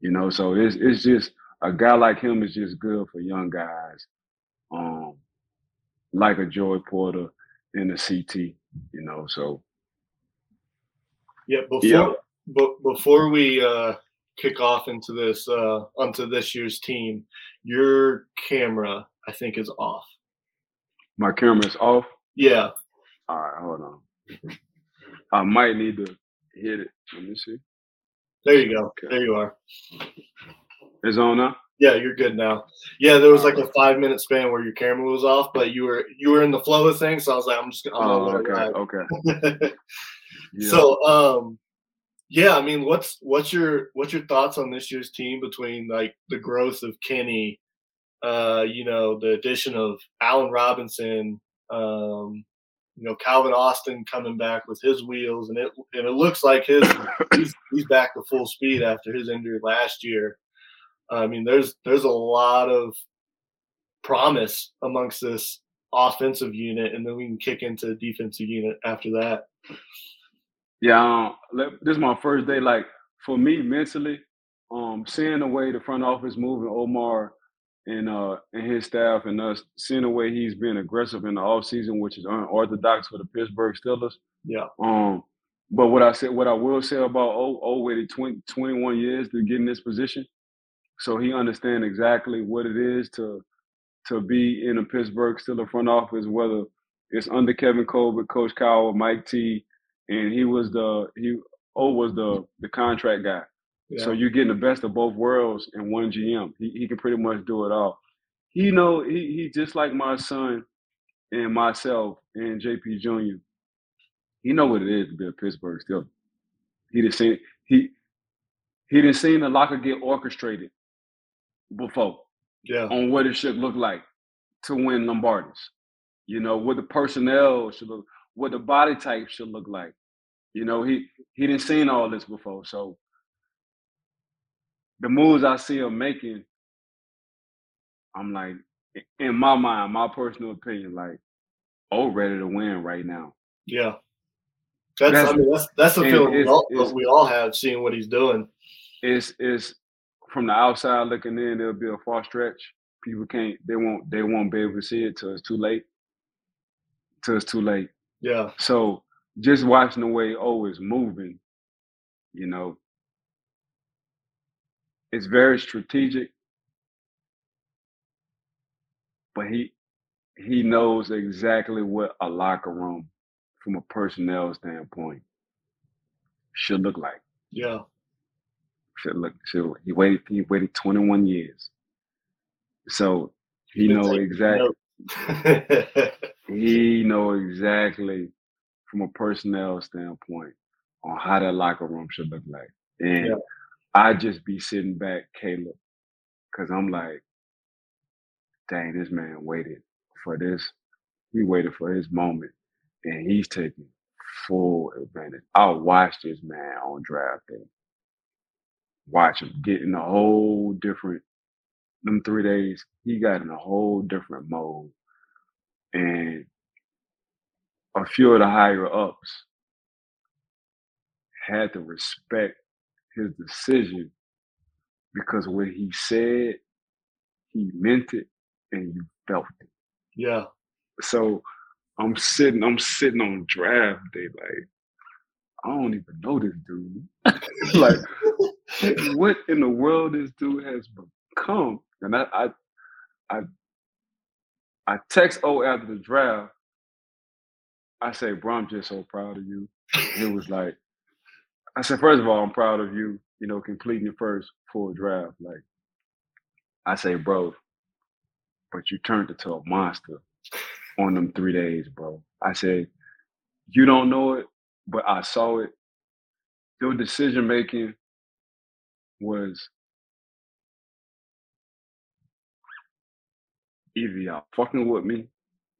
You know, so it's it's just a guy like him is just good for young guys, um, like a Joey Porter in the CT. You know, so yeah. Before yeah. B- before we uh, kick off into this uh, onto this year's team, your camera I think is off. My camera is off. Yeah. All right, hold on. I might need to hit it. Let me see. There you go. Okay. There you are. It's on now. Yeah, you're good now. Yeah, there was like a five minute span where your camera was off, but you were you were in the flow of things. So I was like, I'm just. I'm oh, okay. Okay. yeah. So, um, yeah, I mean, what's what's your what's your thoughts on this year's team between like the growth of Kenny, uh, you know, the addition of Allen Robinson, um, you know, Calvin Austin coming back with his wheels, and it and it looks like his he's, he's back to full speed after his injury last year. I mean, there's there's a lot of promise amongst this offensive unit, and then we can kick into the defensive unit after that. Yeah, um, this is my first day. Like for me, mentally, um, seeing the way the front office moving Omar and uh and his staff and us seeing the way he's been aggressive in the offseason, which is unorthodox for the Pittsburgh Steelers. Yeah. Um, but what I said, what I will say about O, O waited 20, 21 years to get in this position, so he understands exactly what it is to to be in a Pittsburgh Steelers front office, whether it's under Kevin Colbert, Coach Cowher, Mike T, and he was the he O was the the contract guy. Yeah. So you're getting the best of both worlds in one GM. He he can pretty much do it all. He know he he just like my son and myself and JP Jr. He know what it is to be a Pittsburgh Steelers. He didn't see he he didn't see the locker get orchestrated before yeah. on what it should look like to win Lombardis. You know, what the personnel should look, what the body type should look like. You know, he he didn't seen all this before. So the moves I see him making, I'm like, in my mind, my personal opinion, like, oh, ready to win right now. Yeah. That's, That's- I mean that's that's the feeling we all, we all have seeing what he's doing. It's it's from the outside looking in, it'll be a far stretch. People can't they won't they won't be able to see it till it's too late. Till it's too late. Yeah. So just watching the way O is moving, you know, it's very strategic. But he he knows exactly what a locker room from a personnel standpoint should look like. Yeah. Should look should he waited he waited 21 years. So he know exactly he know exactly from a personnel standpoint on how that locker room should look like. And Yeah. I just be sitting back, Kaleb, because I'm like, dang, this man waited for this. He waited for his moment, and he's taking full advantage. I watched this man on draft day. Watch him get in a whole different. Them three days, he got in a whole different mode, and a few of the higher ups had to respect his decision because what he said, he meant it and you felt it. yeah. So I'm sitting, I'm sitting on draft day, like, I don't even know this dude. like, what in the world this dude has become? And I I I, I text O after the draft. I say, bro, I'm just so proud of you. It was like, I said, first of all, I'm proud of you, you know, completing your first full draft. Like, I say, bro, but you turned into a monster on them three days, bro. I said, you don't know it, but I saw it. Your decision making was either y'all fucking with me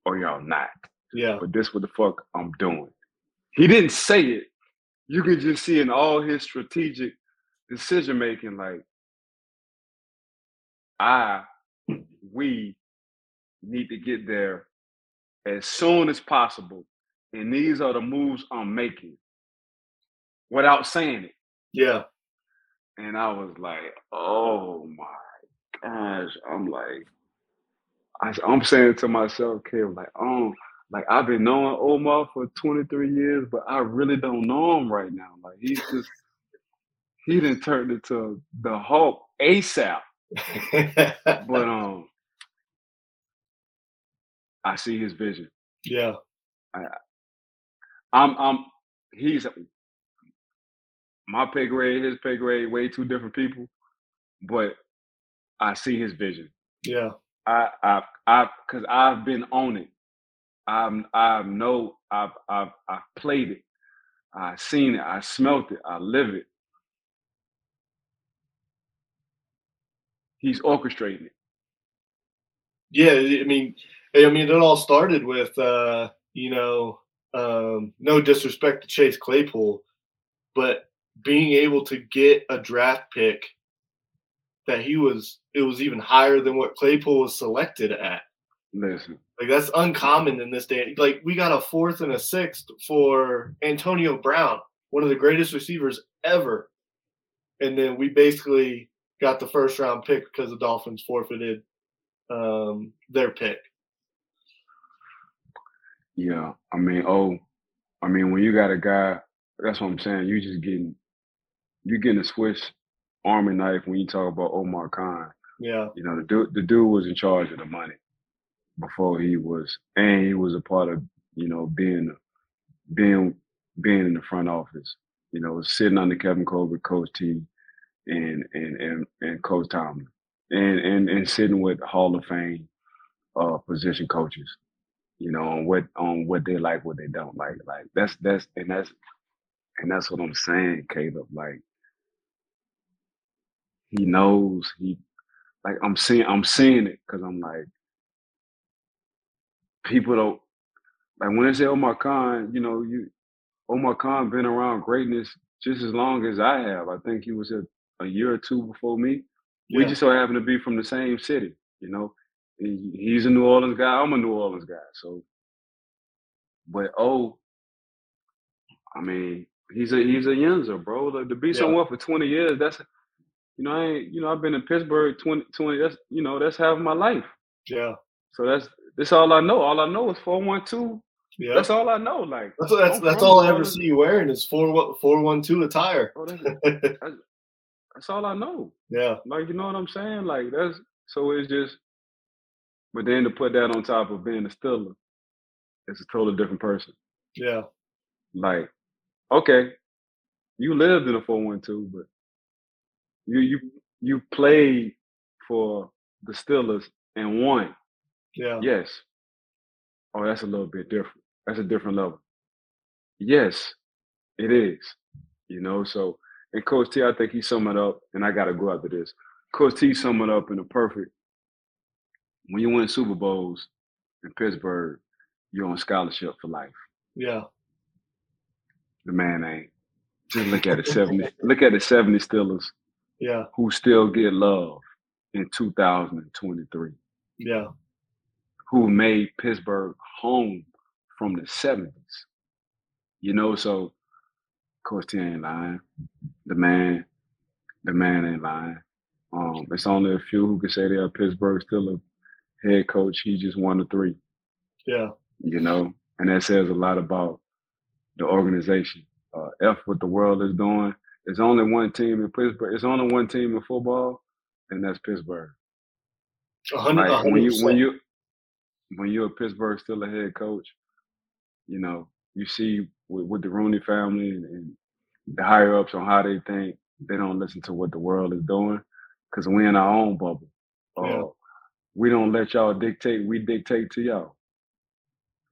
or y'all not. Yeah. But this what the fuck I'm doing. He didn't say it. You could just see in all his strategic decision making, like I, we need to get there as soon as possible. And these are the moves I'm making without saying it. Yeah. And I was like, oh my gosh. I'm like, I, I'm saying to myself, Kaleb, like, oh, like I've been knowing Omar for 23 years, but I really don't know him right now. Like he's just, he didn't turn into the Hulk ASAP. But um, I see his vision. yeah. I I'm I'm, he's my pay grade, his pay grade, way two different people, but I see his vision. Yeah. I, I, I, because I've been on it. I'm, I know I've, I've, I've played it. I've seen it. I smelt it. I live it. He's orchestrating it. Yeah, I mean, I mean, it all started with, uh, you know, um, no disrespect to Chase Claypool, but being able to get a draft pick that he was, it was even higher than what Claypool was selected at. Listen, Like that's uncommon in this day. Like we got a fourth and a sixth for Antonio Brown, one of the greatest receivers ever, and then we basically got the first round pick because the Dolphins forfeited um, their pick. yeah. I mean, oh, I mean, when you got a guy, that's what I'm saying. You just getting, you getting a Swiss Army knife when you talk about Omar Khan. Yeah, You know, the dude, the dude was in charge of the money before he was, and he was a part of, you know, being, being, being in the front office. You know, sitting under Kevin Colbert, Coach T, and and and, and Coach Tomlin, and and and sitting with Hall of Fame uh, position coaches. You know, on what on what they like, what they don't like. Like that's that's and that's and that's what I'm saying, Kaleb. Like he knows he like I'm seeing I'm seeing it because I'm like people don't like when they say Omar Khan, you know, you Omar Khan been around greatness just as long as I have. I think he was a, a year or two before me. Yeah. We just so happen to be from the same city, you know. he's a New Orleans guy. I'm a New Orleans guy. So, but oh, I mean, he's a he's a Yinzer, bro. Like, to be yeah. somewhere for 20 years, that's you know, I ain't, you know, I've been in Pittsburgh 20, 20 that's you know, that's half my life. Yeah. So that's that's all I know. All I know is 412. Yeah. That's all I know. Like that's that's, that's all I ever see you wearing is four four one two attire. Oh, that's, that's, that's all I know. Yeah. Like you know what I'm saying? Like that's so it's just but then to put that on top of being a Steeler, it's a totally different person. Yeah. Like, okay, you lived in a 412, but you you you played for the Steelers and won. Yeah. Yes. Oh, that's a little bit different. That's a different level. Yes, it is. You know, so and Coach T, I think he summed it up, and I gotta go after this. Coach T summed it up in a perfect when you win Super Bowls in Pittsburgh, you're on scholarship for life. Yeah. The man ain't. Just look at the 70. look at the 70 Steelers yeah. Who still get love in 2023. Yeah. Who made Pittsburgh home from the 70s. You know, so Coach T ain't lying. The man, the man ain't lying. Um, it's only a few who can say they are Pittsburgh still a head coach. He just won of three. Yeah. You know, and that says a lot about the organization. Uh, F what the world is doing it's only one team in Pittsburgh. It's only one team in football, and that's Pittsburgh. 100, like when you when you when you're a Pittsburgh still a head coach, you know you see with, with the Rooney family and, and, the higher ups on how they think. They don't listen to what the world is doing because we're in our own bubble. Uh, We don't let y'all dictate. We dictate to y'all.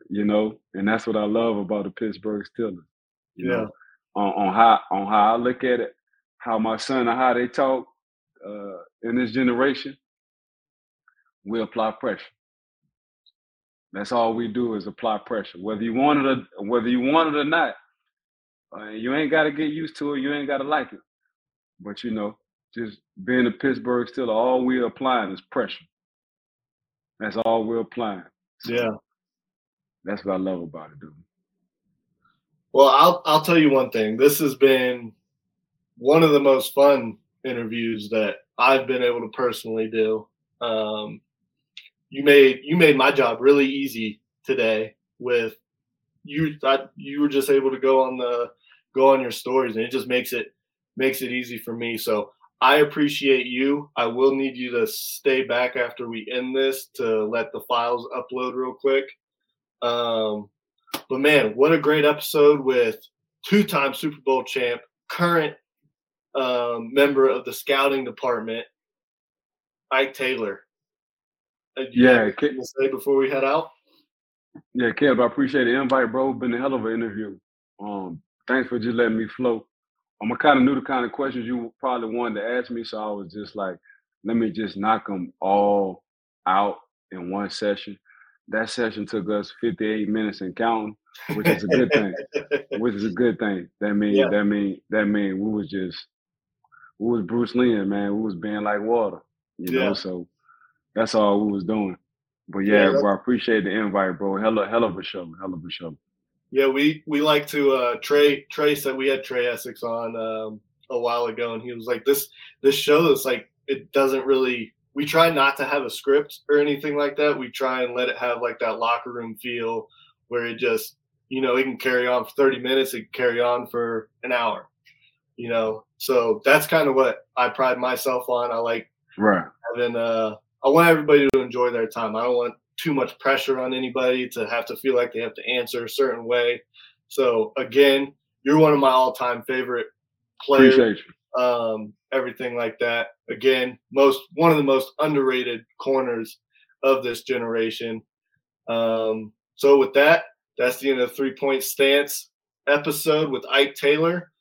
You know, and that's what I love about the Pittsburgh Steelers. You yeah. know, on, on how on how I look at it, how my son and how they talk uh, in this generation, we apply pressure. That's all we do is apply pressure, whether you want it or whether you want it or not. Uh, you ain't got to get used to it. You ain't got to like it. But you know, just being a Pittsburgh still, all we're applying is pressure. That's all we're applying. So yeah. That's what I love about it, dude. Well, I'll I'll tell you one thing. This has been one of the most fun interviews that I've been able to personally do. Um, you made you made my job really easy today with you. I, you were just able to go on the go on your stories, and it just makes it makes it easy for me. So I appreciate you. I will need you to stay back after we end this to let the files upload real quick. Um, but man, what a great episode with two-time Super Bowl champ, current um, member of the scouting department, Ike Taylor. Yeah, can say before we head out. Yeah, Kev, I appreciate the invite, bro. Been a hell of an interview. Um, thanks for just letting me flow. I'm kind of knew the kind of questions you probably wanted to ask me, so I was just like, let me just knock them all out in one session that session took us 58 minutes and counting, which is a good thing. which is a good thing. That mean yeah. that mean that mean we was just we was Bruce Lee, man. We was being like water, you yeah. know. So that's all we was doing. But yeah, yeah bro, I appreciate the invite, bro. Hell, hell of a show, hell of a show. Yeah, we we like to uh Trey Trey said we had Trey Essex on um a while ago and he was like this this show is like it doesn't really we try not to have a script or anything like that. We try and let it have like that locker room feel where it just, you know, it can carry on for 30 minutes, it can carry on for an hour, you know. So that's kind of what I pride myself on. I like right having uh I want everybody to enjoy their time. I don't want too much pressure on anybody to have to feel like they have to answer a certain way. So again, you're one of my all-time favorite players. Appreciate you. Um, everything like that. Again, most one of the most underrated corners of this generation. Um, so with that, that's the end of the three point stance episode with Ike Taylor.